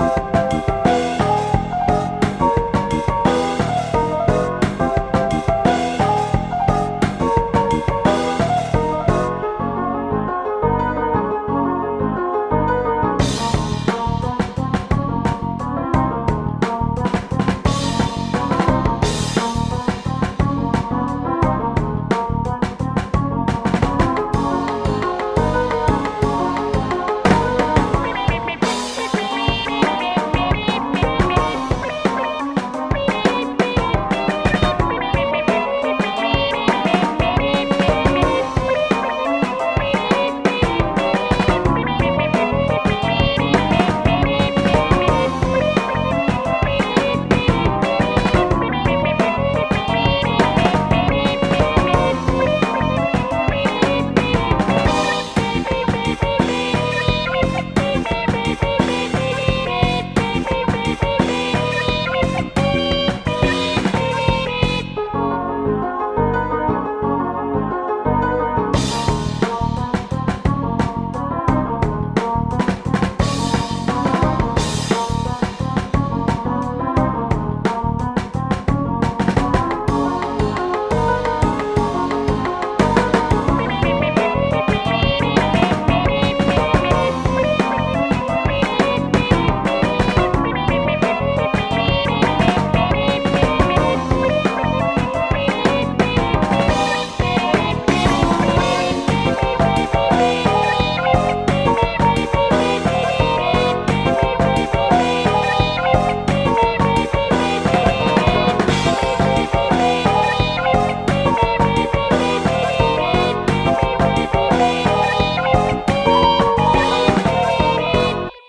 Bye.